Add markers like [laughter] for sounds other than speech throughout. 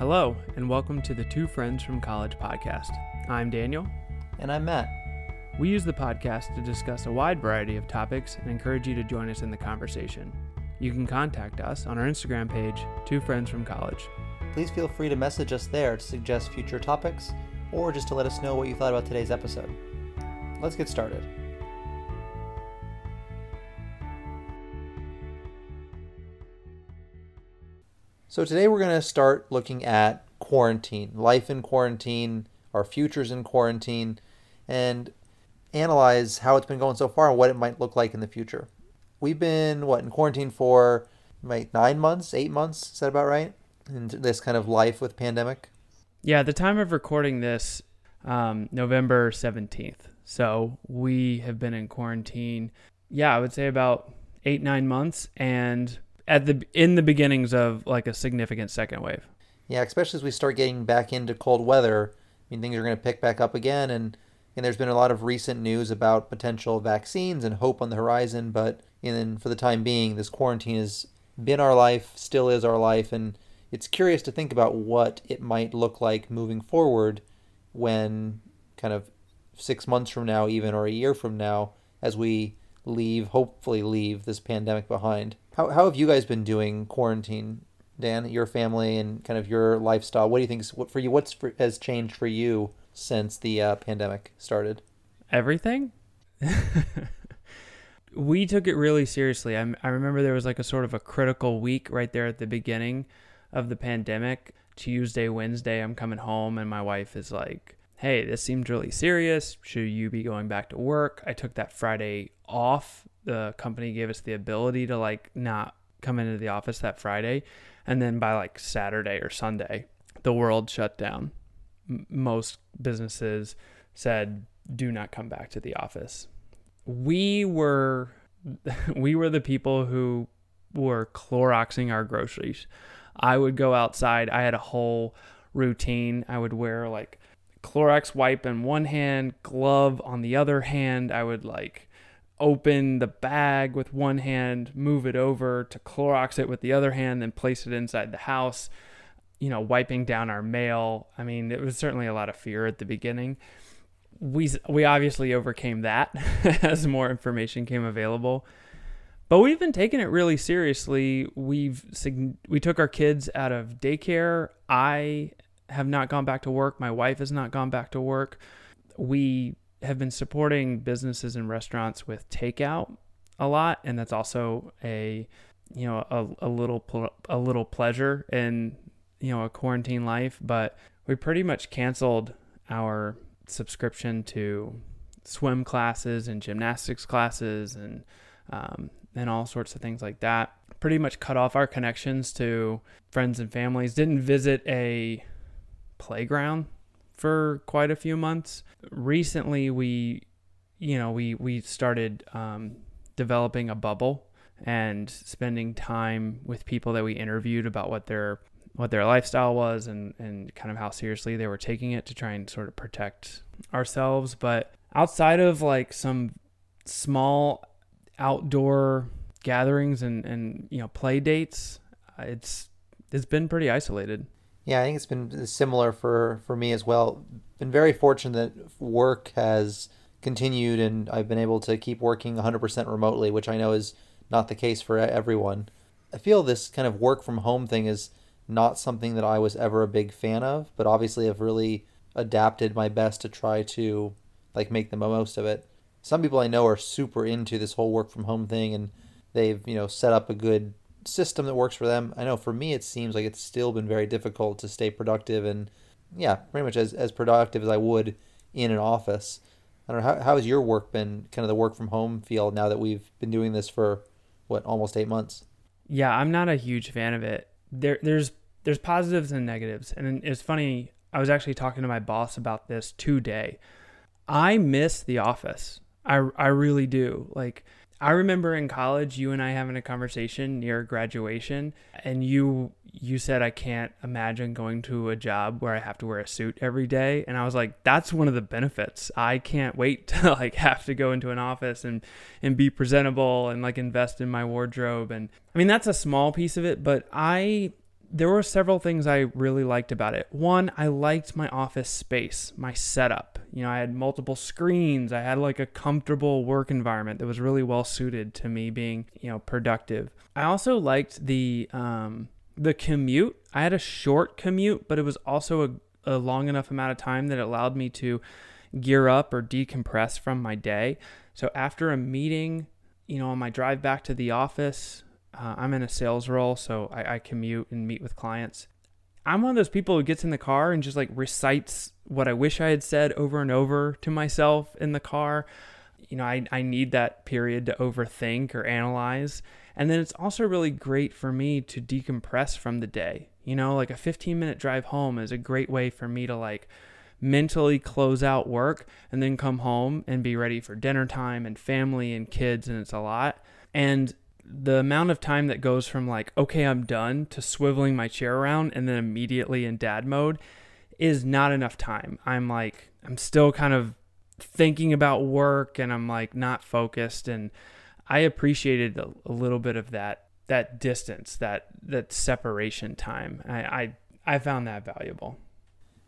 Hello, and welcome to the Two Friends from College podcast. I'm Daniel. And I'm Matt. We use the podcast to discuss a wide variety of topics and encourage you to join us in the conversation. You can contact us on our Instagram page, Two Friends from College. Please feel free to message us there to suggest future topics or just to let us know what you thought about today's episode. Let's get started. So, today we're going to start looking at quarantine, life in quarantine, our futures in quarantine, and analyze how it's been going so far and what it might look like in the future. We've been, what, in quarantine for like nine months, eight months? Is that about right? In this kind of life with pandemic? Yeah, the time of recording this, um, November 17th. So we have been in quarantine, yeah, I would say about eight, nine months. And at the in the beginnings of like a significant second wave. Yeah, especially as we start getting back into cold weather, I mean things are going to pick back up again, and and there's been a lot of recent news about potential vaccines and hope on the horizon. But in for the time being, this quarantine has been our life, still is our life, and it's curious to think about what it might look like moving forward when kind of six months from now, even or a year from now, as we leave, hopefully leave this pandemic behind. How, how have you guys been doing quarantine, Dan? Your family and kind of your lifestyle. What do you think what for you? What's for, has changed for you since the uh, pandemic started? Everything. [laughs] we took it really seriously. I, I remember there was like a sort of a critical week right there at the beginning of the pandemic. Tuesday, Wednesday, I'm coming home, and my wife is like, hey, this seems really serious. Should you be going back to work? I took that Friday off. The company gave us the ability to like not come into the office that Friday. And then by like Saturday or Sunday, the world shut down. M- most businesses said, do not come back to the office. We were [laughs] we were the people who were Cloroxing our groceries. I would go outside. I had a whole routine. I would wear like Clorox wipe in one hand, glove on the other hand. I would like open the bag with one hand, move it over to Clorox it with the other hand, then place it inside the house, you know, wiping down our mail. I mean, it was certainly a lot of fear at the beginning. We, we obviously overcame that [laughs] as more information came available. But we've been taking it really seriously. We've we took our kids out of daycare. I have not gone back to work. My wife has not gone back to work. We have been supporting businesses and restaurants with takeout a lot, and that's also a you know a, a little a little pleasure in you know a quarantine life. But we pretty much canceled our subscription to swim classes and gymnastics classes and um, and all sorts of things like that. Pretty much cut off our connections to friends and families. Didn't visit a playground for quite a few months. Recently, we, you know, we we started um, developing a bubble and spending time with people that we interviewed about what their what their lifestyle was and and kind of how seriously they were taking it to try and sort of protect ourselves. But outside of like some small outdoor gatherings and and you know play dates, it's it's been pretty isolated. Yeah, I think it's been similar for, for me as well. Been very fortunate that work has continued and I've been able to keep working 100% remotely, which I know is not the case for everyone. I feel this kind of work from home thing is not something that I was ever a big fan of, but obviously I've really adapted my best to try to like make the most of it. Some people I know are super into this whole work from home thing and they've, you know, set up a good system that works for them. I know for me, it seems like it's still been very difficult to stay productive and, yeah, pretty much as, as productive as I would in an office. I don't know, how, how has your work been, kind of the work from home feel now that we've been doing this for, what, almost eight months? Yeah, I'm not a huge fan of it. There, there's there's positives and negatives, and it's funny. I was actually talking to my boss about this today. I miss the office. I I really do. Like I remember in college, you and I having a conversation near graduation, and you you said I can't imagine going to a job where I have to wear a suit every day, and I was like, that's one of the benefits. I can't wait [laughs] to like have to go into an office and and be presentable and like invest in my wardrobe, and I mean that's a small piece of it, but I there were several things I really liked about it. One, I liked my office space, my setup. You know, I had multiple screens. I had like a comfortable work environment that was really well suited to me being, you know, productive. I also liked the um, the commute. I had a short commute, but it was also a, a long enough amount of time that it allowed me to gear up or decompress from my day. So after a meeting, you know, on my drive back to the office, uh, I'm in a sales role, so I, I commute and meet with clients. I'm one of those people who gets in the car and just like recites what I wish I had said over and over to myself in the car. You know, I, I need that period to overthink or analyze. And then it's also really great for me to decompress from the day. You know, like a 15 minute drive home is a great way for me to like mentally close out work and then come home and be ready for dinner time and family and kids. And it's a lot. And the amount of time that goes from like, okay, I'm done to swiveling my chair around and then immediately in dad mode is not enough time. I'm like, I'm still kind of thinking about work and I'm like not focused. And I appreciated a, a little bit of that, that distance, that, that separation time. I, I, I found that valuable.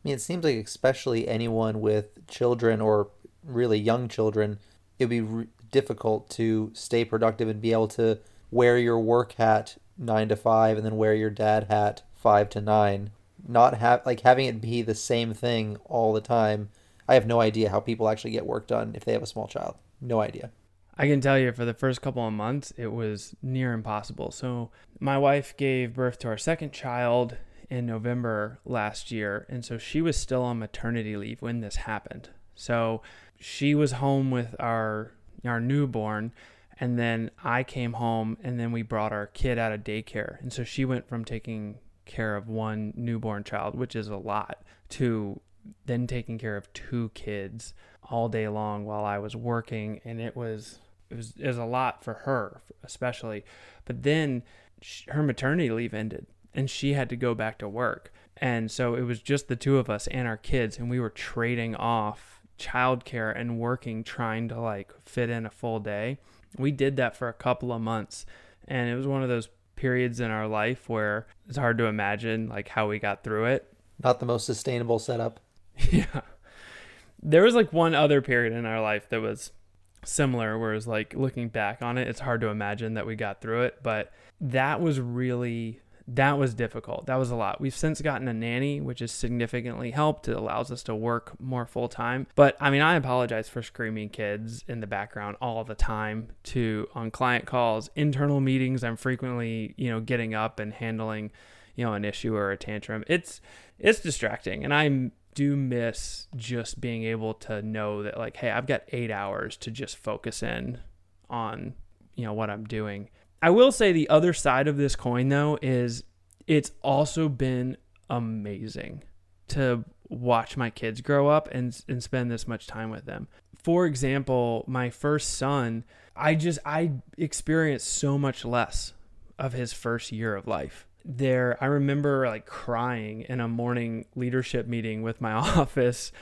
I mean, it seems like especially anyone with children or really young children, it'd be re- difficult to stay productive and be able to wear your work hat nine to five and then wear your dad hat five to nine. Not have like having it be the same thing all the time. I have no idea how people actually get work done if they have a small child. No idea. I can tell you for the first couple of months, it was near impossible. So, my wife gave birth to our second child in November last year. And so she was still on maternity leave when this happened. So, she was home with our our newborn and then I came home and then we brought our kid out of daycare. And so she went from taking care of one newborn child, which is a lot, to then taking care of two kids all day long while I was working and it was it was, it was a lot for her especially. But then she, her maternity leave ended and she had to go back to work. And so it was just the two of us and our kids and we were trading off childcare and working trying to like fit in a full day we did that for a couple of months and it was one of those periods in our life where it's hard to imagine like how we got through it. Not the most sustainable setup. [laughs] Yeah. There was like one other period in our life that was similar whereas like looking back on it it's hard to imagine that we got through it but that was really that was difficult. That was a lot. We've since gotten a nanny, which has significantly helped. It allows us to work more full time. But I mean, I apologize for screaming kids in the background all the time to on client calls, internal meetings. I'm frequently, you know, getting up and handling, you know, an issue or a tantrum. It's it's distracting, and I do miss just being able to know that like, hey, I've got eight hours to just focus in on, you know, what I'm doing I will say the other side of this coin though is it's also been amazing to watch my kids grow up and and spend this much time with them. For example, my first son, I just I experienced so much less of his first year of life. There I remember like crying in a morning leadership meeting with my [laughs] office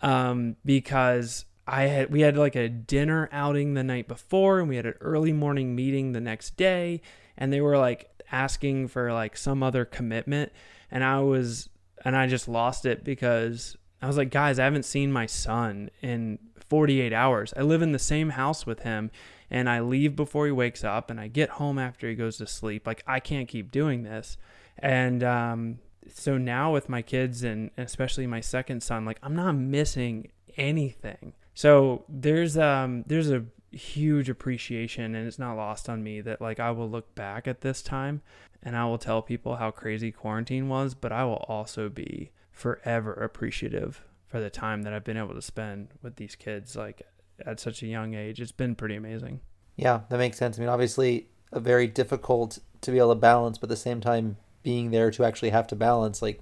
um, because I had we had like a dinner outing the night before and we had an early morning meeting the next day and they were like asking for like some other commitment and I was and I just lost it because I was like guys I haven't seen my son in 48 hours. I live in the same house with him and I leave before he wakes up and I get home after he goes to sleep. Like I can't keep doing this. And um so now with my kids and especially my second son like I'm not missing anything so there's um there's a huge appreciation and it's not lost on me that like I will look back at this time and I will tell people how crazy quarantine was, but I will also be forever appreciative for the time that I've been able to spend with these kids like at such a young age. It's been pretty amazing. Yeah, that makes sense. I mean, obviously, a very difficult to be able to balance, but at the same time, being there to actually have to balance like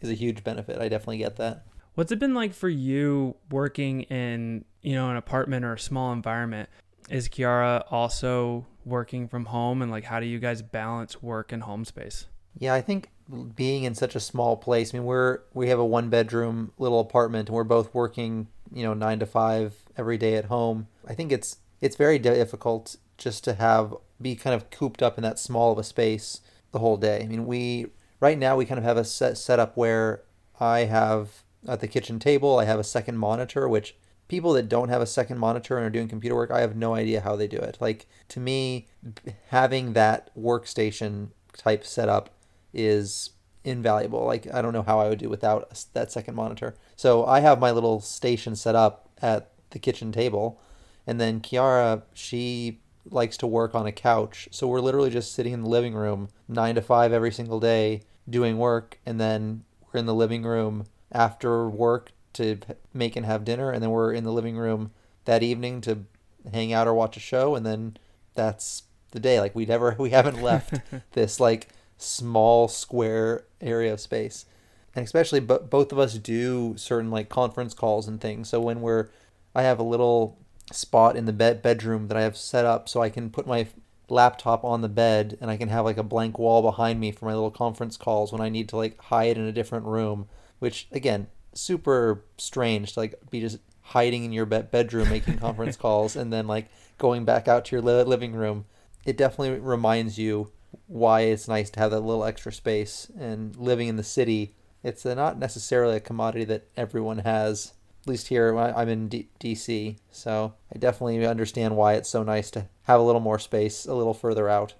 is a huge benefit. I definitely get that. What's it been like for you working in, you know, an apartment or a small environment? Is Kiara also working from home and like how do you guys balance work and home space? Yeah, I think being in such a small place, I mean, we're we have a one bedroom little apartment and we're both working, you know, 9 to 5 every day at home. I think it's it's very difficult just to have be kind of cooped up in that small of a space the whole day. I mean, we right now we kind of have a set setup where I have at the kitchen table, I have a second monitor, which people that don't have a second monitor and are doing computer work, I have no idea how they do it. Like to me, having that workstation type setup is invaluable. Like I don't know how I would do without that second monitor. So I have my little station set up at the kitchen table, and then Kiara she likes to work on a couch. So we're literally just sitting in the living room nine to five every single day doing work, and then we're in the living room after work to make and have dinner, and then we're in the living room that evening to hang out or watch a show, and then that's the day. Like we never, [laughs] we haven't left [laughs] this like small square area of space, and especially, but both of us do certain like conference calls and things. So when we're, I have a little spot in the bed bedroom that I have set up so I can put my laptop on the bed and I can have like a blank wall behind me for my little conference calls when I need to like hide in a different room, which again super strange to like be just hiding in your be- bedroom making conference [laughs] calls and then like going back out to your li- living room. It definitely reminds you why it's nice to have that little extra space. And living in the city it's not necessarily a commodity that everyone has at least here i'm in D- dc so i definitely understand why it's so nice to have a little more space a little further out.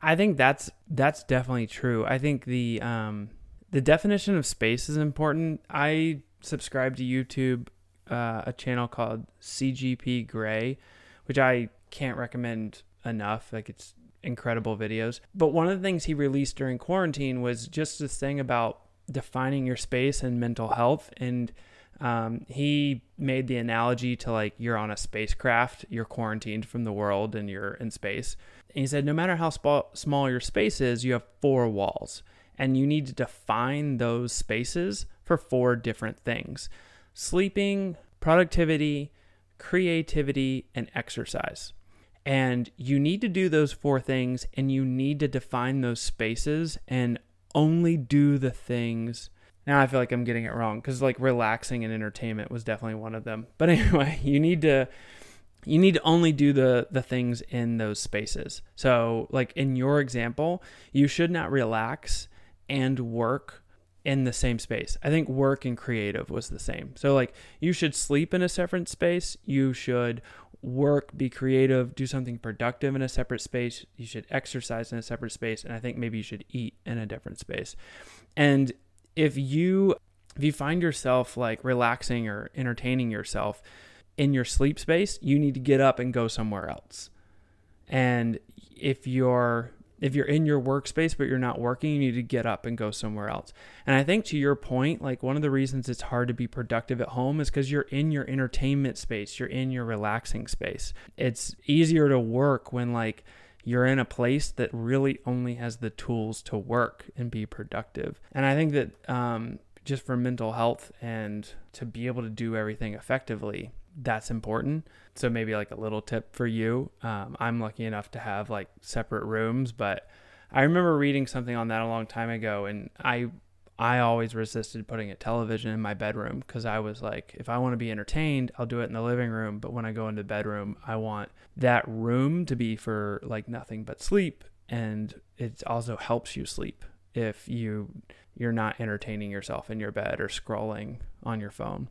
I think that's that's definitely true. I think the um the definition of space is important. I subscribe to YouTube, uh, a channel called CGP Grey, which I can't recommend enough. Like it's incredible videos. But one of the things he released during quarantine was just this thing about defining your space and mental health. And um, he made the analogy to like you're on a spacecraft, you're quarantined from the world, and you're in space. And he said, no matter how sp- small your space is, you have four walls and you need to define those spaces for four different things sleeping, productivity, creativity, and exercise. And you need to do those four things and you need to define those spaces and only do the things. Now I feel like I'm getting it wrong because like relaxing and entertainment was definitely one of them. [laughs] But anyway, you need to you need to only do the the things in those spaces. So like in your example, you should not relax and work in the same space. I think work and creative was the same. So like you should sleep in a separate space, you should work, be creative, do something productive in a separate space, you should exercise in a separate space, and I think maybe you should eat in a different space. And if you if you find yourself like relaxing or entertaining yourself in your sleep space, you need to get up and go somewhere else. And if you're if you're in your workspace but you're not working, you need to get up and go somewhere else. And I think to your point, like one of the reasons it's hard to be productive at home is because you're in your entertainment space, you're in your relaxing space. It's easier to work when like you're in a place that really only has the tools to work and be productive. And I think that um, just for mental health and to be able to do everything effectively, that's important. So maybe like a little tip for you. Um, I'm lucky enough to have like separate rooms, but I remember reading something on that a long time ago, and I I always resisted putting a television in my bedroom because I was like, if I want to be entertained, I'll do it in the living room. But when I go into the bedroom, I want that room to be for like nothing but sleep, and it also helps you sleep if you you're not entertaining yourself in your bed or scrolling on your phone.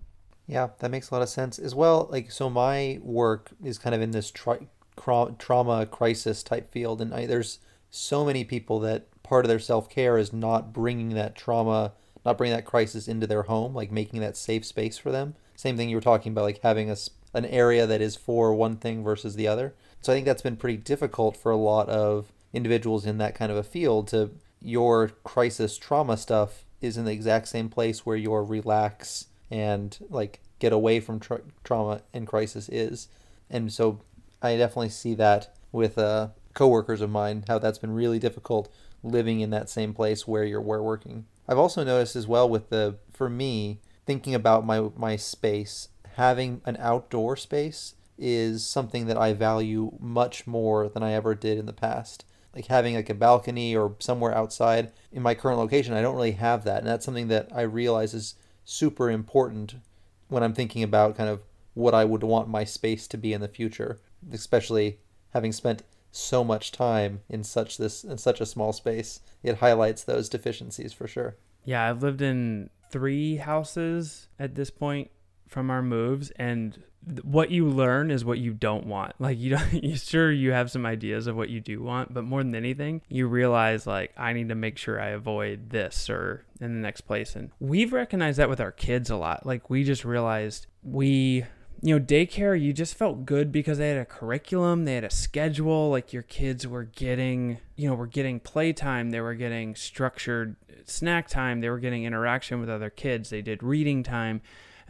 Yeah, that makes a lot of sense as well. Like, so my work is kind of in this tri- trauma crisis type field, and I, there's so many people that part of their self care is not bringing that trauma, not bringing that crisis into their home, like making that safe space for them. Same thing you were talking about, like having a, an area that is for one thing versus the other. So I think that's been pretty difficult for a lot of individuals in that kind of a field to your crisis trauma stuff is in the exact same place where your relax and like get away from tra- trauma and crisis is. And so I definitely see that with uh, coworkers of mine, how that's been really difficult living in that same place where you're where working. I've also noticed as well with the for me thinking about my my space, having an outdoor space is something that I value much more than I ever did in the past. Like having like a balcony or somewhere outside in my current location, I don't really have that, and that's something that I realize is super important when I'm thinking about kind of what I would want my space to be in the future, especially having spent so much time in such this in such a small space. It highlights those deficiencies for sure. Yeah, I've lived in three houses at this point from our moves and what you learn is what you don't want. Like you don't [laughs] you sure you have some ideas of what you do want, but more than anything, you realize like I need to make sure I avoid this or in the next place. And we've recognized that with our kids a lot. Like we just realized we you know, daycare, you just felt good because they had a curriculum, they had a schedule. Like your kids were getting, you know, were getting playtime, they were getting structured snack time, they were getting interaction with other kids, they did reading time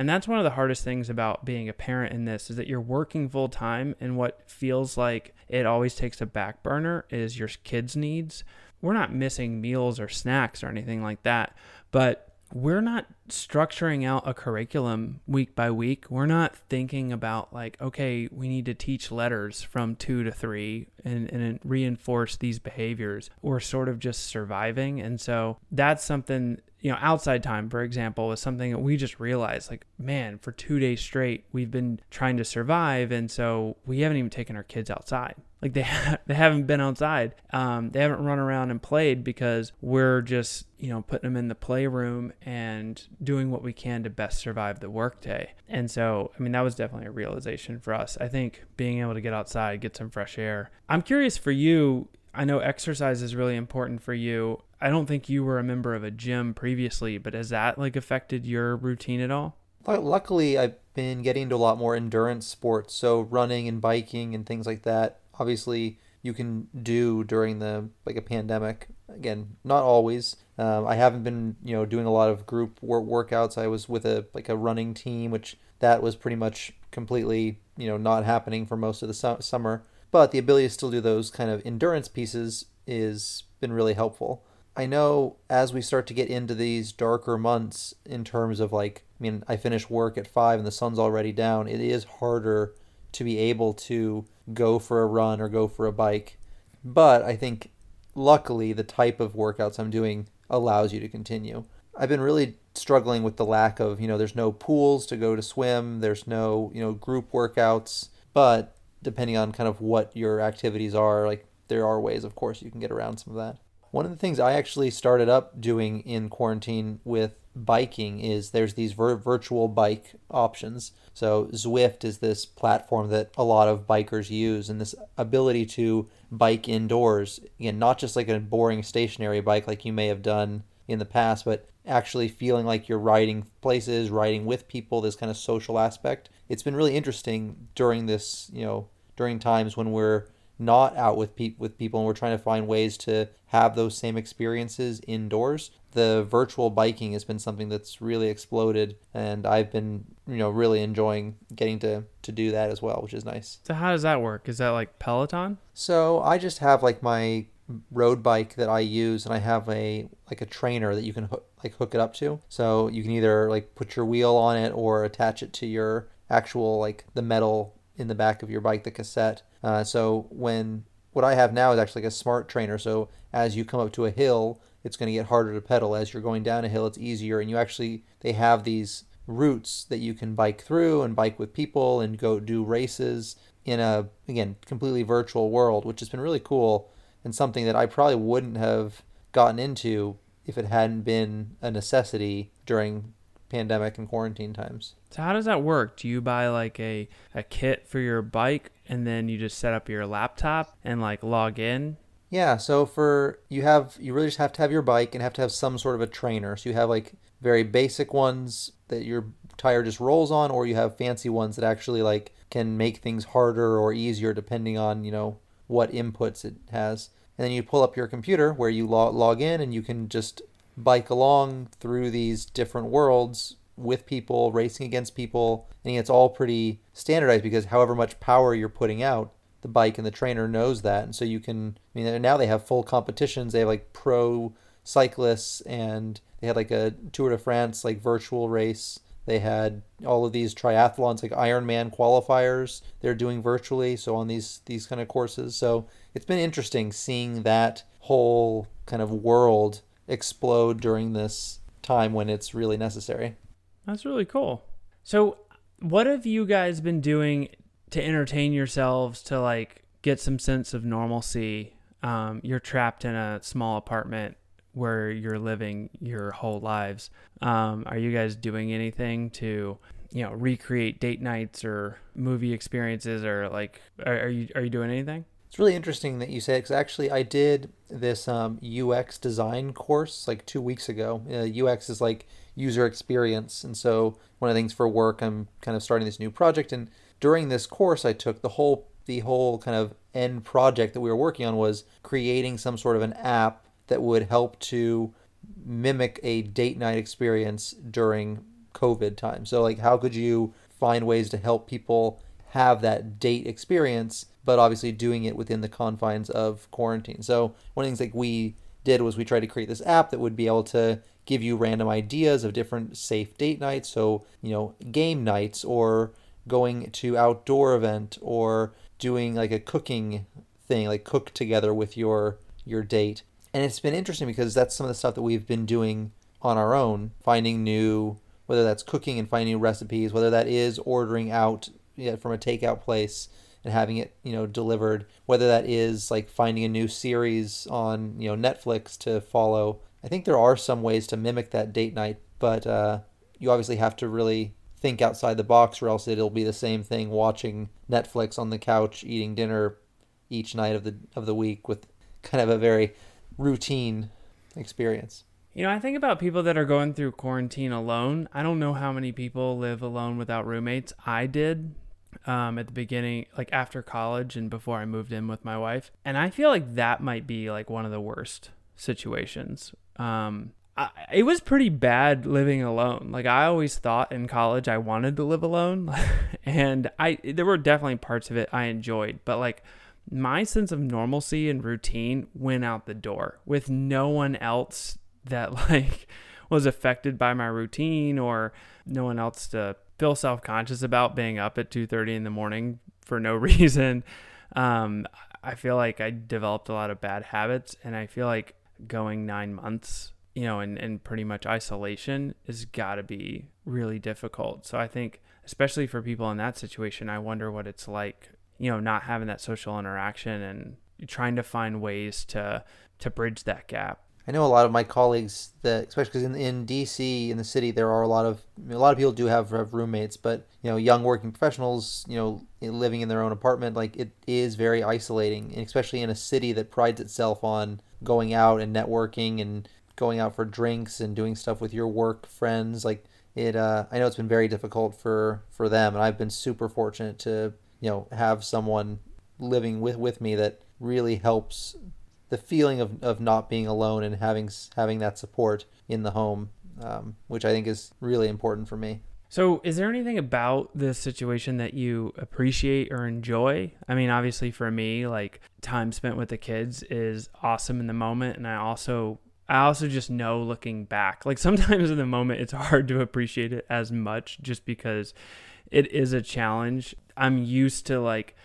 and that's one of the hardest things about being a parent in this is that you're working full time and what feels like it always takes a back burner is your kids' needs. We're not missing meals or snacks or anything like that, but we're not structuring out a curriculum week by week. We're not thinking about like, okay, we need to teach letters from two to three and, and reinforce these behaviors. We're sort of just surviving. And so that's something you know, outside time, for example, was something that we just realized like, man, for two days straight, we've been trying to survive. And so we haven't even taken our kids outside. Like they, [laughs] ha- they haven't been outside. Um, they haven't run around and played because we're just, you know, putting them in the playroom and doing what we can to best survive the workday. And so, I mean, that was definitely a realization for us. I think being able to get outside, get some fresh air. I'm curious for you, I know exercise is really important for you. I don't think you were a member of a gym previously, but has that like affected your routine at all? Luckily, I've been getting into a lot more endurance sports, so running and biking and things like that. Obviously, you can do during the like a pandemic. Again, not always. Um, I haven't been you know doing a lot of group work workouts. I was with a like a running team, which that was pretty much completely you know not happening for most of the su- summer. But the ability to still do those kind of endurance pieces is been really helpful. I know as we start to get into these darker months in terms of like I mean I finish work at 5 and the sun's already down it is harder to be able to go for a run or go for a bike. But I think luckily the type of workouts I'm doing allows you to continue. I've been really struggling with the lack of you know there's no pools to go to swim there's no you know group workouts. But depending on kind of what your activities are like there are ways of course you can get around some of that one of the things I actually started up doing in quarantine with biking is there's these vir- virtual bike options. So Zwift is this platform that a lot of bikers use, and this ability to bike indoors again, not just like a boring stationary bike like you may have done in the past, but actually feeling like you're riding places, riding with people, this kind of social aspect. It's been really interesting during this, you know, during times when we're not out with pe- with people and we're trying to find ways to have those same experiences indoors. The virtual biking has been something that's really exploded and i've been you know really enjoying getting to to do that as well which is nice. So how does that work? Is that like peloton? So i just have like my road bike that i use and i have a like a trainer that you can hook, like hook it up to. So you can either like put your wheel on it or attach it to your actual like the metal in the back of your bike the cassette uh, so when what I have now is actually like a smart trainer. So as you come up to a hill, it's going to get harder to pedal. As you're going down a hill, it's easier. And you actually they have these routes that you can bike through and bike with people and go do races in a again completely virtual world, which has been really cool and something that I probably wouldn't have gotten into if it hadn't been a necessity during pandemic and quarantine times. So how does that work? Do you buy like a, a kit for your bike and then you just set up your laptop and like log in? Yeah, so for you have you really just have to have your bike and have to have some sort of a trainer. So you have like very basic ones that your tire just rolls on or you have fancy ones that actually like can make things harder or easier depending on, you know, what inputs it has. And then you pull up your computer where you log, log in and you can just bike along through these different worlds with people, racing against people. And it's all pretty standardized because however much power you're putting out, the bike and the trainer knows that. And so you can, I mean, now they have full competitions. They have like pro cyclists and they had like a Tour de France, like virtual race. They had all of these triathlons, like Ironman qualifiers. They're doing virtually, so on these these kind of courses. So it's been interesting seeing that whole kind of world explode during this time when it's really necessary. That's really cool. So, what have you guys been doing to entertain yourselves to like get some sense of normalcy. Um, you're trapped in a small apartment where you're living your whole lives. Um, are you guys doing anything to, you know, recreate date nights or movie experiences, or like, are, are you are you doing anything? It's really interesting that you say because actually I did this um, UX design course like two weeks ago. Uh, UX is like user experience, and so one of the things for work, I'm kind of starting this new project, and during this course, I took the whole the whole kind of end project that we were working on was creating some sort of an app that would help to mimic a date night experience during COVID time. So like how could you find ways to help people have that date experience, but obviously doing it within the confines of quarantine. So one of the things like we did was we tried to create this app that would be able to give you random ideas of different safe date nights. So, you know, game nights or going to outdoor event or doing like a cooking thing, like cook together with your your date. And it's been interesting because that's some of the stuff that we've been doing on our own, finding new whether that's cooking and finding new recipes, whether that is ordering out from a takeout place and having it, you know, delivered, whether that is like finding a new series on, you know, Netflix to follow. I think there are some ways to mimic that date night, but uh, you obviously have to really think outside the box or else it'll be the same thing watching Netflix on the couch eating dinner each night of the of the week with kind of a very routine experience. You know, I think about people that are going through quarantine alone. I don't know how many people live alone without roommates. I did um, at the beginning, like after college and before I moved in with my wife. And I feel like that might be like one of the worst situations. Um, I, it was pretty bad living alone. Like I always thought in college I wanted to live alone, [laughs] and I there were definitely parts of it I enjoyed, but like my sense of normalcy and routine went out the door with no one else that [laughs] like was affected by my routine or no one else to feel self-conscious about being up at 2:30 in the morning for no [laughs] reason. Um, I feel like I developed a lot of bad habits and I feel like going 9 months you know, and, and pretty much isolation has got to be really difficult. So I think, especially for people in that situation, I wonder what it's like, you know, not having that social interaction and trying to find ways to to bridge that gap. I know a lot of my colleagues that, especially because in, in DC in the city, there are a lot of a lot of people do have, have roommates, but you know, young working professionals, you know, living in their own apartment, like it is very isolating, especially in a city that prides itself on going out and networking and going out for drinks and doing stuff with your work friends like it uh, i know it's been very difficult for for them and i've been super fortunate to you know have someone living with with me that really helps the feeling of, of not being alone and having having that support in the home um, which i think is really important for me so, is there anything about this situation that you appreciate or enjoy? I mean, obviously, for me, like time spent with the kids is awesome in the moment. And I also I also just know looking back, like [laughs] sometimes in the moment, it's hard to appreciate it as much just because it is a challenge. I'm used to like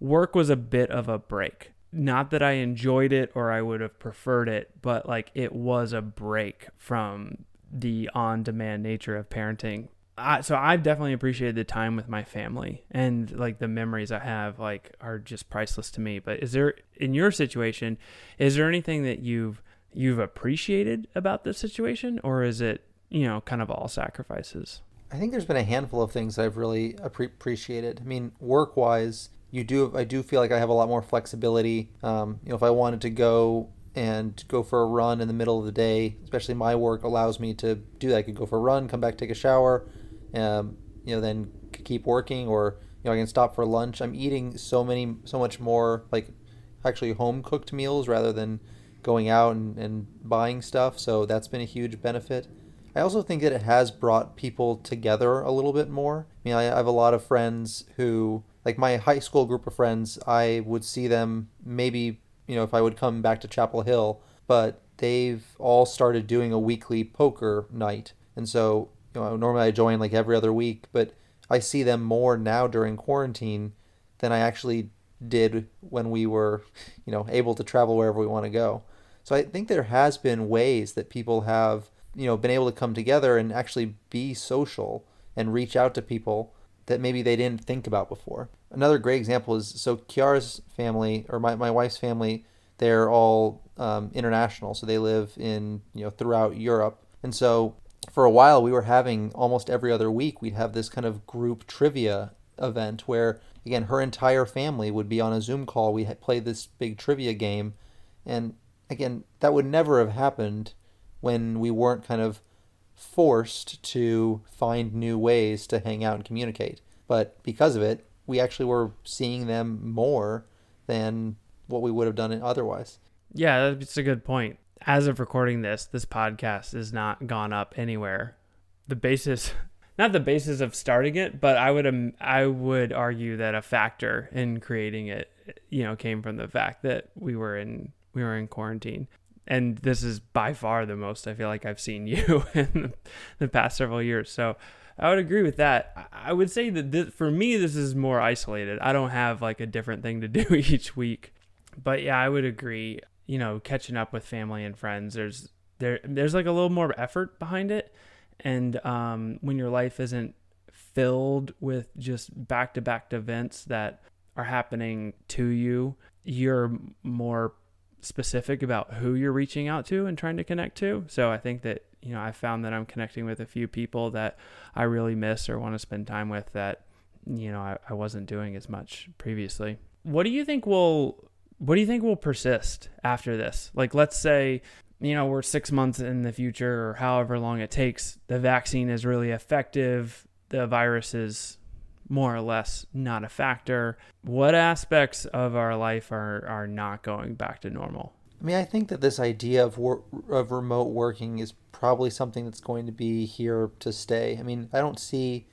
work was a bit of a break. Not that I enjoyed it or I would have preferred it, but like it was a break from the on demand nature of parenting. I, so I've definitely appreciated the time with my family and like the memories I have like are just priceless to me. But is there in your situation, is there anything that you've you've appreciated about this situation, or is it you know kind of all sacrifices? I think there's been a handful of things I've really appreciated. I mean, work wise, you do I do feel like I have a lot more flexibility. Um, you know, if I wanted to go and go for a run in the middle of the day, especially my work allows me to do that. I could go for a run, come back, take a shower, um, you know, then keep working, or you know, I can stop for lunch. I'm eating so many, so much more like actually home cooked meals rather than going out and, and buying stuff. So that's been a huge benefit. I also think that it has brought people together a little bit more. I mean, I have a lot of friends who, like my high school group of friends, I would see them maybe, you know, if I would come back to Chapel Hill, but they've all started doing a weekly poker night. And so, you know, normally I join like every other week, but I see them more now during quarantine than I actually did when we were, you know, able to travel wherever we want to go. So I think there has been ways that people have, you know, been able to come together and actually be social and reach out to people that maybe they didn't think about before. another great example is so Kiara's family or my, my wife's family, they're all um, international. So they live in, you know, throughout Europe. And so for a while we were having almost every other week, we'd have this kind of group trivia event where, again, her entire family would be on a Zoom call. We had this big trivia game. And again, that would never have happened when we weren't kind of forced to find new ways to hang out and communicate. But because of it, we actually were seeing them more than what we would have done otherwise. Yeah, that's a good point. As of recording this, this podcast has not gone up anywhere. The basis, [laughs] not the basis of starting it, but I would um, I would argue that a factor in creating it, you know, came from the fact that we were in we were in quarantine and this is by far the most I feel like I've seen [laughs] you in the past several years. So I would agree with that. I would say that this, for me, this is more isolated. I don't have like a different thing to [laughs] do each week. But yeah, I would agree. You know, catching up with family and friends, there's there there's like a little more effort behind it, and um, when your life isn't filled with just back to back events that are happening to you, you're more specific about who you're reaching out to and trying to connect to. So I think that, you know, I found that I'm connecting with a few people that I really miss or want to spend time with that, you know, I, I wasn't doing as much previously. What do you think will what do you think will persist after this? Like let's say, you know, we're six months in the future or however long it takes, the vaccine is really effective, the virus is more or less not a factor. What aspects of our life are, are not going back to normal? I mean, I think that this idea of wor- of remote working is probably something that's going to be here to stay. I mean, I don't see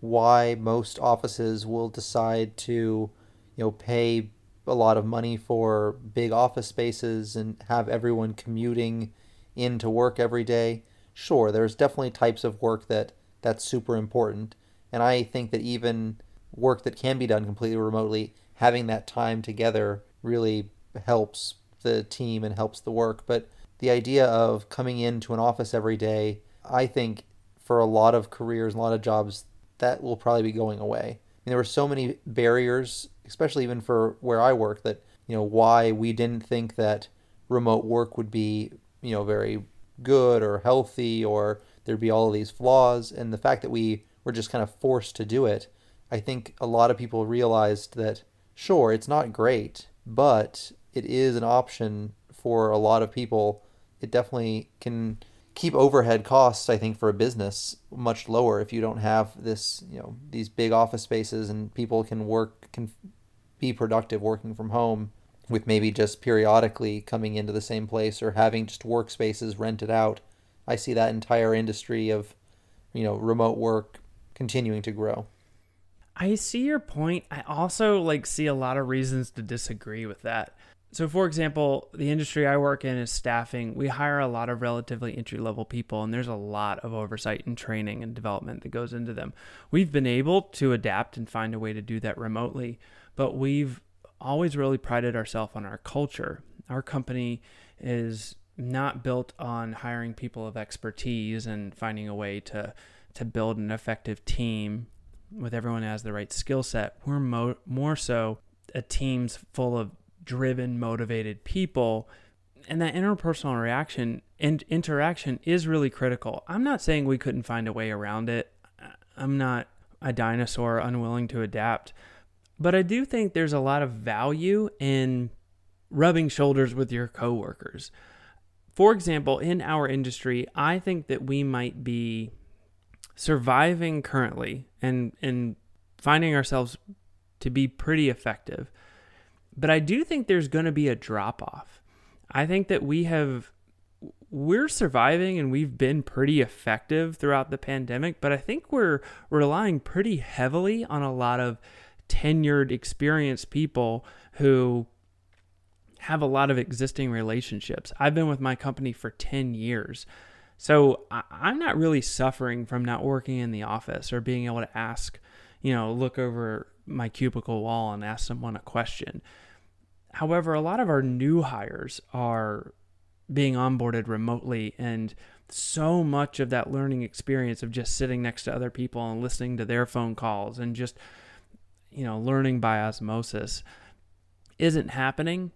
why most offices will decide to, you know, pay a lot of money for big office spaces and have everyone commuting into work every day. Sure, there's definitely types of work that that's super important. And I think that even work that can be done completely remotely, having that time together really helps the team and helps the work. But the idea of coming into an office every day, I think for a lot of careers, a lot of jobs, that will probably be going away. I mean, there were so many barriers, especially even for where I work, that you know why we didn't think that remote work would be you know very good or healthy or there'd be all of these flaws, and the fact that we were just kind of forced to do it, I think a lot of people realized that sure, it's not great, but it is an option for a lot of people. It definitely can keep overhead costs, I think, for a business much lower if you don't have this, you know, these big office spaces and people can work, can be productive working from home with maybe just periodically coming into the same place or having just workspaces rented out. I see that entire industry of, you know, remote work continuing to grow. I see your point. I also like see a lot of reasons to disagree with that. So for example, the industry I work in is staffing. We hire a lot of relatively entry level people and there's a lot of oversight and training and development that goes into them. We've been able to adapt and find a way to do that remotely, but we've always really prided ourselves on our culture. Our company is not built on hiring people of expertise and finding a way to to build an effective team with everyone has the right skill set. We're mo- more so a team's full of driven, motivated people. And that interpersonal reaction and interaction is really critical. I'm not saying we couldn't find a way around it. I'm not a dinosaur unwilling to adapt. But I do think there's a lot of value in rubbing shoulders with your coworkers. For example, in our industry, I think that we might be surviving currently and and finding ourselves to be pretty effective. But I do think there's going to be a drop off. I think that we have we're surviving and we've been pretty effective throughout the pandemic, but I think we're relying pretty heavily on a lot of tenured, experienced people who have a lot of existing relationships. I've been with my company for 10 years. So I'm not really suffering from not working in the office or being able to ask, you know, look over my cubicle wall and ask someone a question. However, a lot of our new hires are being onboarded remotely and so much of that learning experience of just sitting next to other people and listening to their phone calls and just you know, learning by osmosis isn't happening.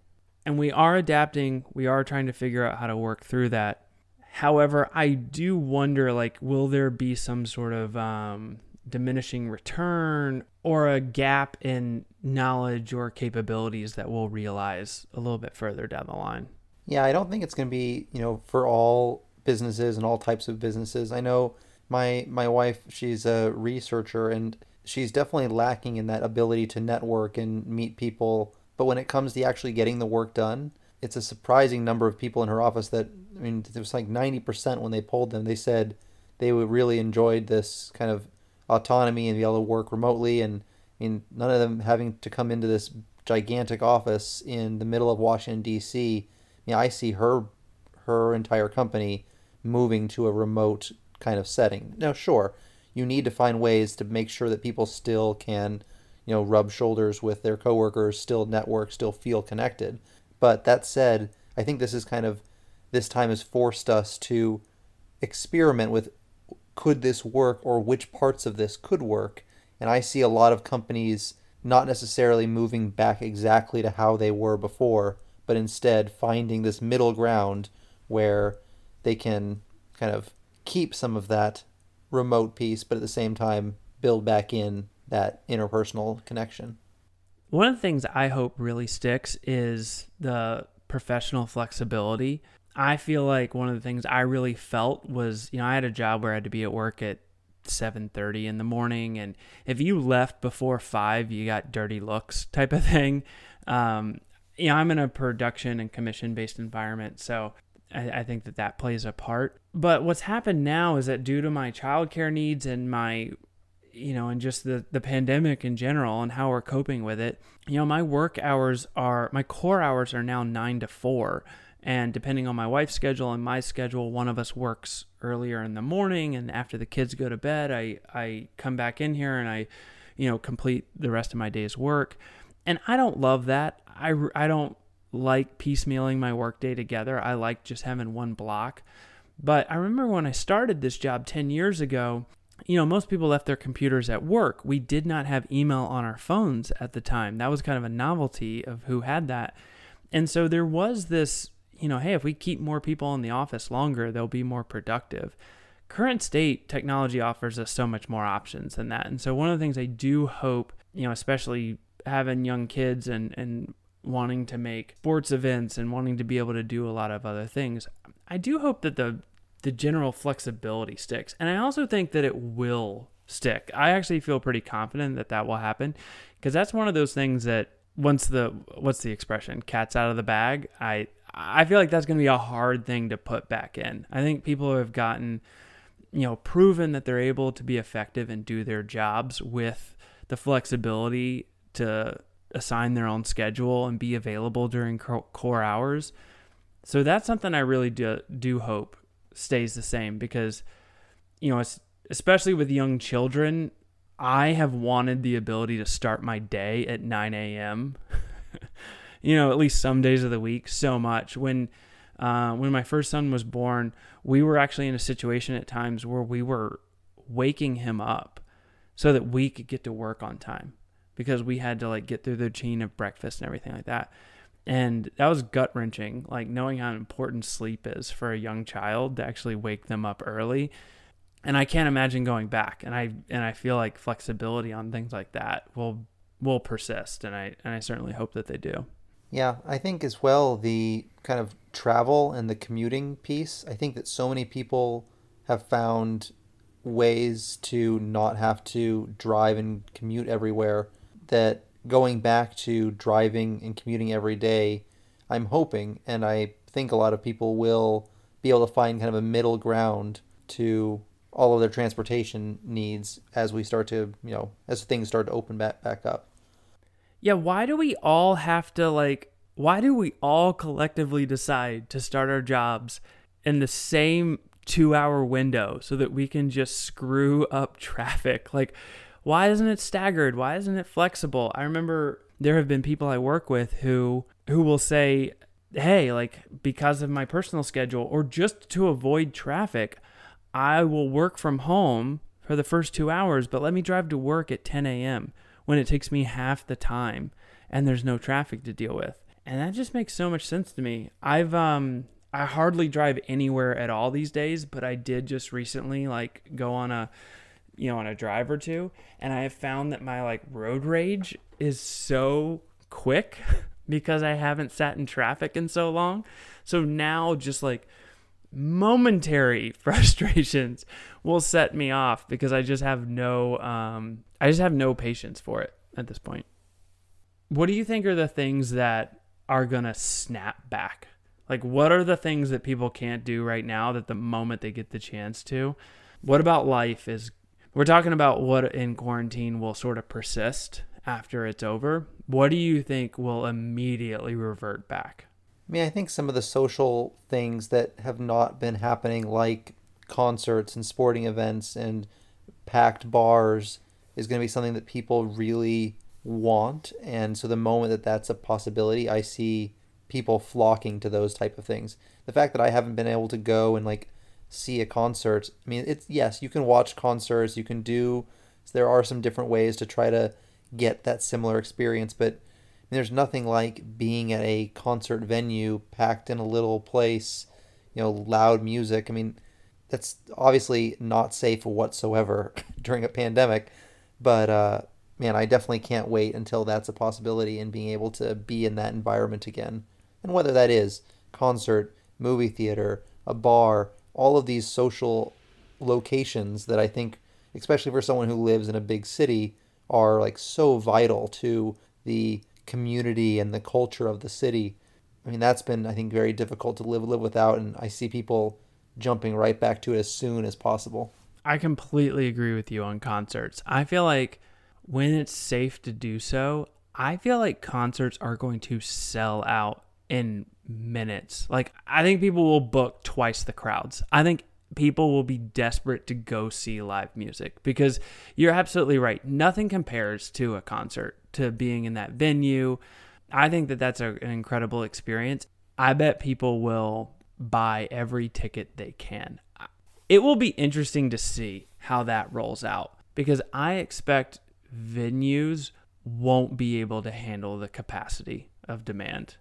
And we are adapting. We are trying to figure out how to work through that. However, I do wonder like, will there be some sort of um, diminishing return or a gap in knowledge or capabilities that we'll realize a little bit further down the line? Yeah, I don't think it's going to be, you know, for all businesses and all types of businesses. I know my my wife, she's a researcher and she's definitely lacking in that ability to network and meet people, but when it comes to actually getting the work done, it's a surprising number of people in her office that I mean, it was like 90% when they polled them, they said they really enjoyed this kind of autonomy and be able to work remotely and I mean, none of them having to come into this gigantic office in the middle of Washington D.C. I mean, I see her her entire company moving to a remote kind of setting. Now, sure, you need to find ways to make sure that people still can, you know, rub shoulders with their coworkers, still network, still feel connected. But that said, I think this is kind of this time has forced us to experiment with could this work or which parts of this could work. And I see a lot of companies not necessarily moving back exactly to how they were before, but instead finding this middle ground where they can kind of keep some of that remote piece, but at the same time build back in that interpersonal connection. One of the things I hope really sticks is the professional flexibility. I feel like one of the things I really felt was, you know, I had a job where I had to be at work at 7:30 in the morning and if you left before 5 you got dirty looks type of [laughs] thing um, you know i'm in a production and commission based environment so I, I, think that that plays a part but what's happened now is that due to my childcare needs and my you know and just the the pandemic in general and how we're coping with it you know my work hours are my core hours are now 9 to 4 and depending on my wife's schedule and my schedule, one of us works earlier in the morning, and after the kids go to bed, I I come back in here and I, you know, complete the rest of my day's work. And I don't love that. I I don't like piecemealing my workday together. I like just having one block. But I remember when I started this job 10 years ago, you know, most people left their computers at work. We did not have email on our phones at the time. That was kind of a novelty of who had that. And so there was this you know, hey, if we keep more people in the office longer, they'll be more productive. Current state technology offers us so much more options than that. And so one of the things I do hope, you know, especially having young kids and and wanting to make sports events and wanting to be able to do a lot of other things, I do hope that the the general flexibility sticks. And I also think that it will stick. I actually feel pretty confident that that will happen because that's one of those things that once the what's the expression cat's out of the bag i I feel like that's going to be a hard thing to put back in. I think people have gotten, you know, proven that they're able to be effective and do their jobs with the flexibility to assign their own schedule and be available during core hours. So that's something I really do, do hope stays the same because, you know, especially with young children, I have wanted the ability to start my day at 9 a.m. [laughs] you know, at least some days of the week so much. When uh, when my first son was born, we were actually in a situation at times where we were waking him up so that we could get to work on time because we had to like get through the routine of breakfast and everything like that. And that was gut wrenching, like knowing how important sleep is for a young child to actually wake them up early. And I can't imagine going back. And I and I feel like flexibility on things like that will will persist. And I and I certainly hope that they do. Yeah, I think as well the kind of travel and the commuting piece. I think that so many people have found ways to not have to drive and commute everywhere that going back to driving and commuting every day, I'm hoping and I think a lot of people will be able to find kind of a middle ground to all of their transportation needs as we start to, you know, as things start to open back back up. Yeah, why do we all have to like why do we all collectively decide to start our jobs in the same 2-hour window so that we can just screw up [laughs] traffic? Like why isn't it staggered? Why isn't it flexible? I remember there have been people I work with who who will say, "Hey, like because of my personal schedule or just to avoid traffic, I will work from home for the first 2 hours, but let me drive to work at 10 a.m." when it takes me half the time and there's no traffic to deal with. And that just makes so much sense to me. I've um I hardly drive anywhere at all these days, but I did just recently like go on a you know on a drive or two and I have found that my like road rage is so quick [laughs] because I haven't sat in traffic in so long. So now just like momentary [laughs] frustrations will set me off because I just have no um I just have no patience for it at this point. What do you think are the things that are going to snap back? Like what are the things that people can't do right now that the moment they get the chance to? What about life is we're talking about what in quarantine will sort of persist after it's over. What do you think will immediately revert back? I mean, I think some of the social things that have not been happening, like concerts and sporting events and packed bars, is going to be something that people really want. And so the moment that that's a possibility, I see people flocking to those type of things. The fact that I haven't been able to go and like see a concert, I mean, it's yes, you can watch concerts, you can do. There are some different ways to try to get that similar experience, but there's nothing like being at a concert venue packed in a little place, you know, loud music. I mean, that's obviously not safe whatsoever [laughs] during a pandemic, but uh, man, I definitely can't wait until that's a possibility and being able to be in that environment again. And whether that is concert, movie theater, a bar, all of these social locations that I think, especially for someone who lives in a big city, are like so vital to the community and the culture of the city. I mean, that's been I think very difficult to live live without, and I see people jumping right back to it as soon as possible. I completely agree with you on concerts. I feel like when it's safe to do so, I feel like concerts are going to sell out in minutes. Like I think people will book twice the crowds. I think people will be desperate to go see live music because you're absolutely right. Nothing compares to a concert, to being in that venue. I think that that's a, an incredible experience. I bet people will buy every ticket they can. It will be interesting to see how that rolls out because I expect venues won't be able to handle the capacity of demand.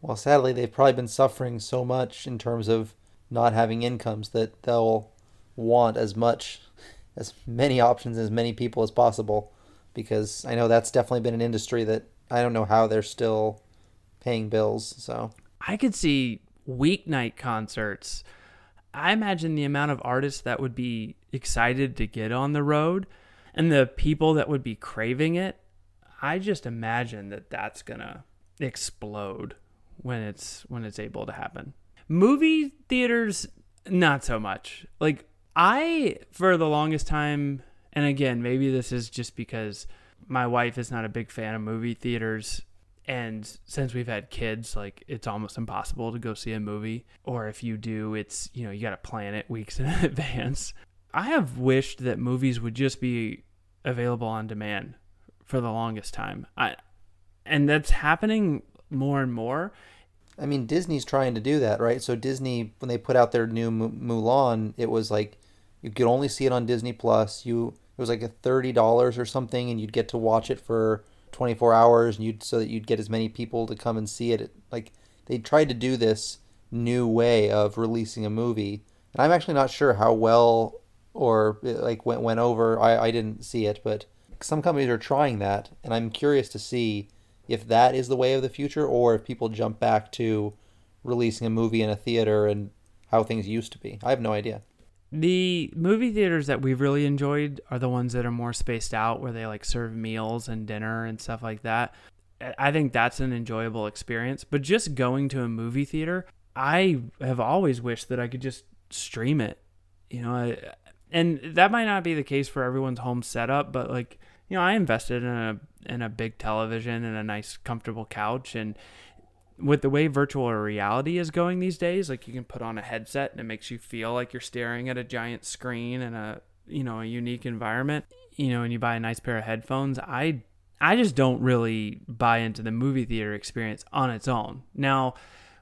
Well, sadly, they've probably been suffering so much in terms of not having incomes that they'll want as much as many options as many people as possible. Because I know that's definitely been an industry that I don't know how they're still paying bills so. I could see weeknight concerts. I imagine the amount of artists that would be excited to get on the road and the people that would be craving it I just imagine that that's going to explode when it's when it's able to happen Movie theaters, not so much. Like, I, for the longest time, and again, maybe this is just because my wife is not a big fan of movie theaters. And since we've had kids, like it's almost impossible to go see a movie. Or if you do, it's, you know, you got to plan it [laughs] weeks in advance. I have wished that movies would just be available on demand for the longest time. I, and that's happening more and more. I mean, Disney's trying to do that, right? So Disney, when they put out their new Mulan, it was like you could only see it on Disney Plus. You it was like a thirty dollars or something, and you'd get to watch it for twenty four hours, and you'd so that you'd get as many people to come and see it. Like they tried to do this new way of releasing a movie, and I'm actually not sure how well or like went went over. I I didn't see it, but some companies are trying that, and I'm curious to see if that is the way of the future or if people jump back to releasing a movie in a theater and how things used to be. I have no idea. The movie theaters that we've really enjoyed are the ones that are more spaced out where they like serve meals and dinner and stuff like that. I think that's an enjoyable experience, but just going to a movie theater, I have always wished that I could just stream it. You know, and that might not be the case for everyone's home setup, but like, you know, I invested in a and a big television and a nice comfortable couch. And with the way virtual reality is going these days like you can put on a headset and it makes you feel like you're staring at a giant screen and a you know a unique environment you know and you buy a nice pair of headphones. I i just don't really buy into the movie theater experience on its own. Now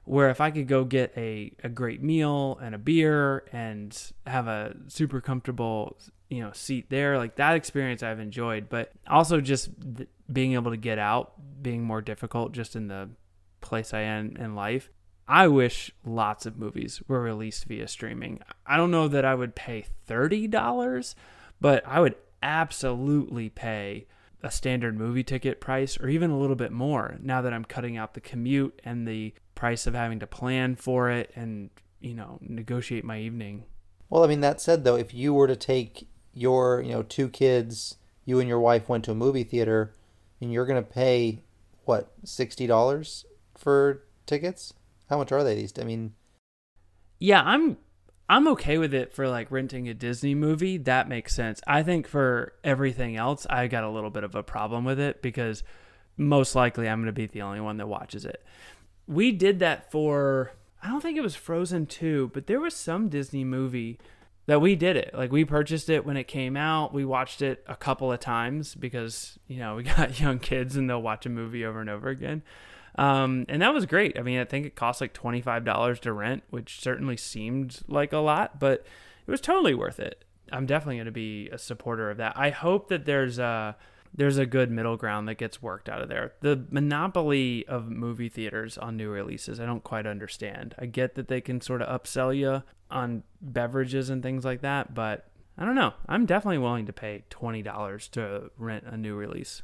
where if i could go get a, a great meal and a beer and have a super comfortable you know seat there like that experience i've enjoyed but also just th- being able to get out being more difficult just in the place i am in life. I wish lots of movies were released via streaming. I don't know that i would pay $30 but i would absolutely pay a standard movie ticket price or even a little bit more now that i'm cutting out the commute and the price of having to plan for it and you know negotiate my evening. Well i mean that said though if you were to take your you know two kids you and your wife went to a movie theater and you're to pay what $60 for tickets? How much are they these i mean? Yeah i'm i'm okay with it for like renting a disney movie. That makes sense. I think for everything else i got a little bit of a problem with it because most likely i'm going to be the only one that watches it. We did that for i don't think it was frozen 2 but there was some disney movie that we did it. Like we purchased it when it came out. We watched it a couple of times because you know we [laughs] got young kids and they'll watch a movie over and over again. Um, and that was great. I mean, I think it cost like twenty five dollars to rent, which certainly seemed like a lot, but it was totally worth it. I'm definitely going to be a supporter of that. I hope that there's a there's a good middle ground that gets worked out of there. The monopoly of movie theaters on new releases, I don't quite understand. I get that they can sort of upsell you on beverages and things like that, but I don't know. I'm definitely willing to pay $20 to rent a new release.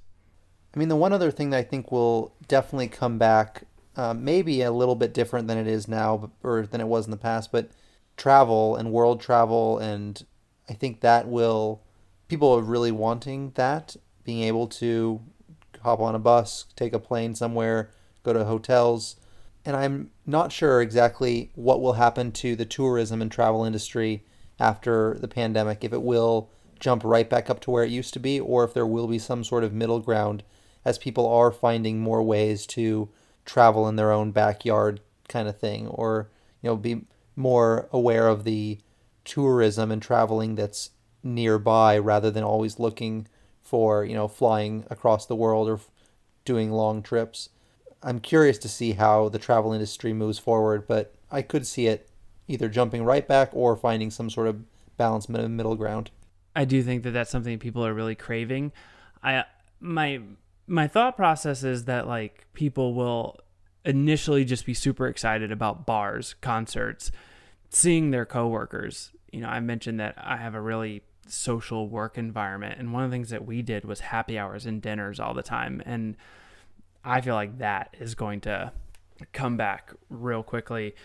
I mean, the one other thing that I think will definitely come back, uh, maybe a little bit different than it is now or than it was in the past, but travel and world travel. And I think that will, people are really wanting that being able to hop on a bus, take a plane somewhere, go to hotels. And I'm not sure exactly what will happen to the tourism and travel industry after the pandemic, if it will jump right back up to where it used to be, or if there will be some sort of middle ground as people are finding more ways to travel in their own backyard kind of thing, or you know, be more aware of the tourism and traveling that's nearby rather than always looking for you know flying across the world or doing long trips. I'm curious to see how the travel industry moves forward, but I could see it either jumping right back or finding some sort of balanced middle ground. I do think that that's something people are really craving. I my my thought process is that like people will initially just be super excited about bars, concerts, seeing their coworkers. You know, I mentioned that I have a really social work environment. And one of the things that we did was happy hours and dinners all the time. And I feel like that is going to come back real quickly.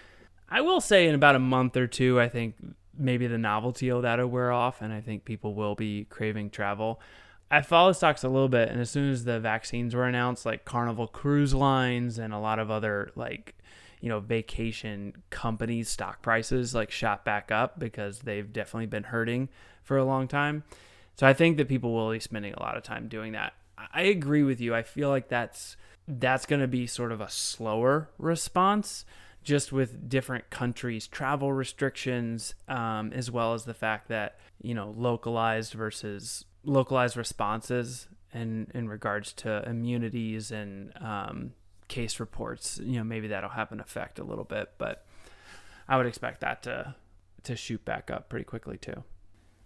I will say in about a month or two, I think maybe the novelty of that will wear off, and I think people will be craving travel. I follow stocks a little bit, and as soon as the vaccines were announced, like Carnival Cruise Lines and a lot of other like you know vacation companies stock prices like shot back up because they've definitely been hurting for a long time. So I think that people will be spending a lot of time doing that. I agree with you. I feel like that's that's going to be sort of a slower response, just with different countries' travel restrictions, um, as well as the fact that you know localized versus localized responses in in regards to immunities and um, case reports. You know, maybe that'll have an effect a little bit, but I would expect that to to shoot back up pretty quickly too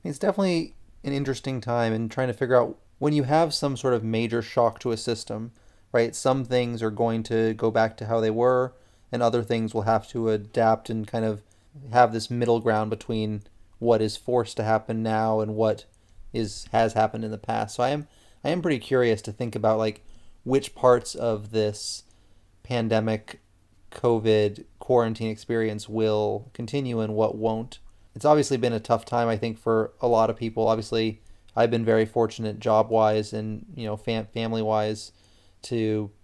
it's definitely an interesting time in trying to figure out when you have some sort of major shock to a system, right? Some things are going to go back to how they were, and other things will have to adapt and kind of have this middle ground between what is forced to happen now and what is has happened in the past. So I am I am pretty curious to think about like which parts of this pandemic COVID quarantine experience will continue and what won't it's obviously been a tough time, I think, for a lot of people. Obviously, I've been very fortunate job wise and you know fam- family wise to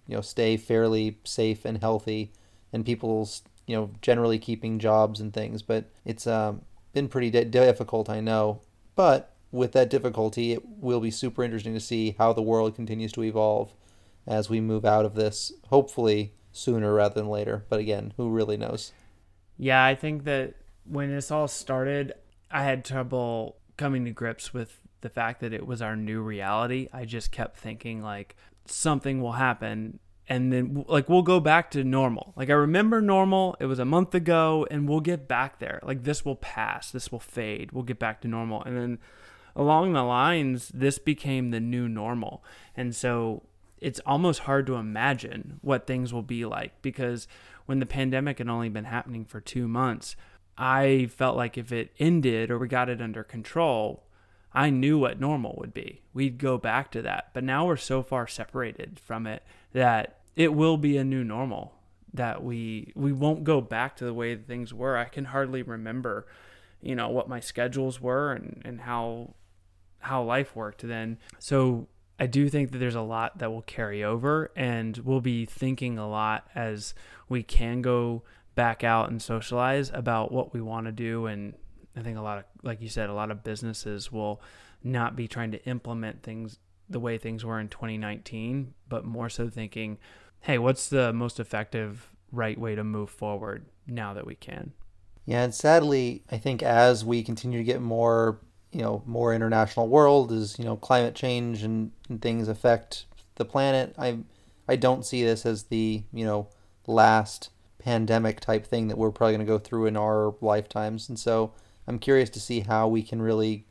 you know stay fairly safe and healthy, and people's you know generally keeping jobs and things. But it's um, been pretty di- difficult, I know. But with that difficulty, it will be super interesting to see how the world continues to evolve as we move out of this. Hopefully sooner rather than later. But again, who really knows? Yeah, I think that when this all started, I had trouble coming to grips with the fact that it was our new reality. I just kept thinking like something will happen and then like we'll go back to normal. Like I remember normal, it was a month ago and we'll get back there. Like this will pass, this will fade. We'll get back to normal. And then along the lines, this became the new normal. And so it's almost hard to imagine what things will be like because when the pandemic had only been happening for two months, I felt like if it ended or we got it under control, I knew what normal would be. We'd go back to that. But now we're so far separated from it that it will be a new normal that we we won't go back to the way things were. I can hardly remember, you know, what my schedules were and, and how how life worked then. So I do think that there's a lot that will carry over and we'll be thinking a lot as we can go back out and socialize about what we want to do. And I think a lot of like you said a lot of businesses will not be trying to implement things the way things were in 2019 but more so thinking hey what's the most effective right way to move forward now that we can? Yeah and sadly I think as we continue to get more you know more international world as you know climate change and, and things affect the planet. I i don't see this as the you know last pandemic type thing that we're probably going to go through in our lifetimes. And so i'm curious to see how we can really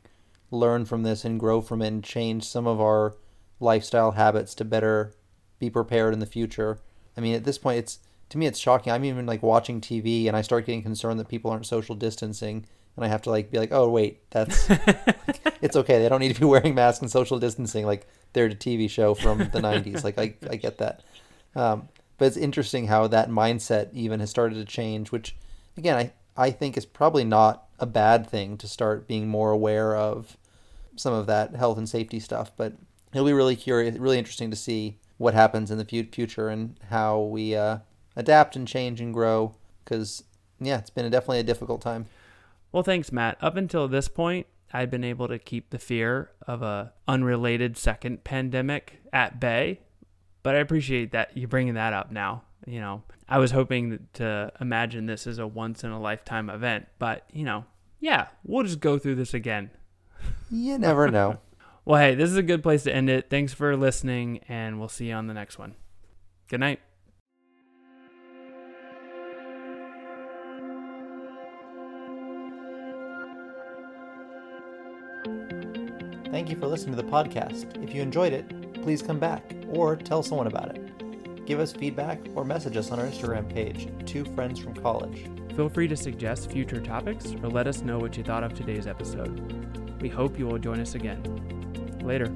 learn from this and grow from it and change some of our lifestyle habits to better be prepared in the future. I mean at this point it's to me it's shocking. I'm even like watching tv and i start getting concerned that people aren't social distancing and I have to like be like, oh wait, that's [laughs] it's okay. They don't need to be wearing masks and social distancing. Like they're a TV show from the '90s. Like I I get that, um, but it's interesting how that mindset even has started to change. Which again, I I think is probably not a bad thing to start being more aware of some of that health and safety stuff. But it'll be really curious, really interesting to see what happens in the future and how we uh, adapt and change and grow. Because yeah, it's been a, definitely a difficult time. Well, thanks, Matt. Up until this point, I'd been able to keep the fear of a unrelated second pandemic at bay, but I appreciate that you bringing that up now. You know, I was hoping to imagine this as a once in a lifetime event, but you know, yeah, we'll just go through this again. You never know. [laughs] well, hey, this is a good place to end it. Thanks for listening, and we'll see you on the next one. Good night. Thank you for listening to the podcast. If you enjoyed it, please come back or tell someone about it. Give us feedback or message us on our Instagram page, Two Friends from College. Feel free to suggest future topics or let us know what you thought of today's episode. We hope you will join us again. Later.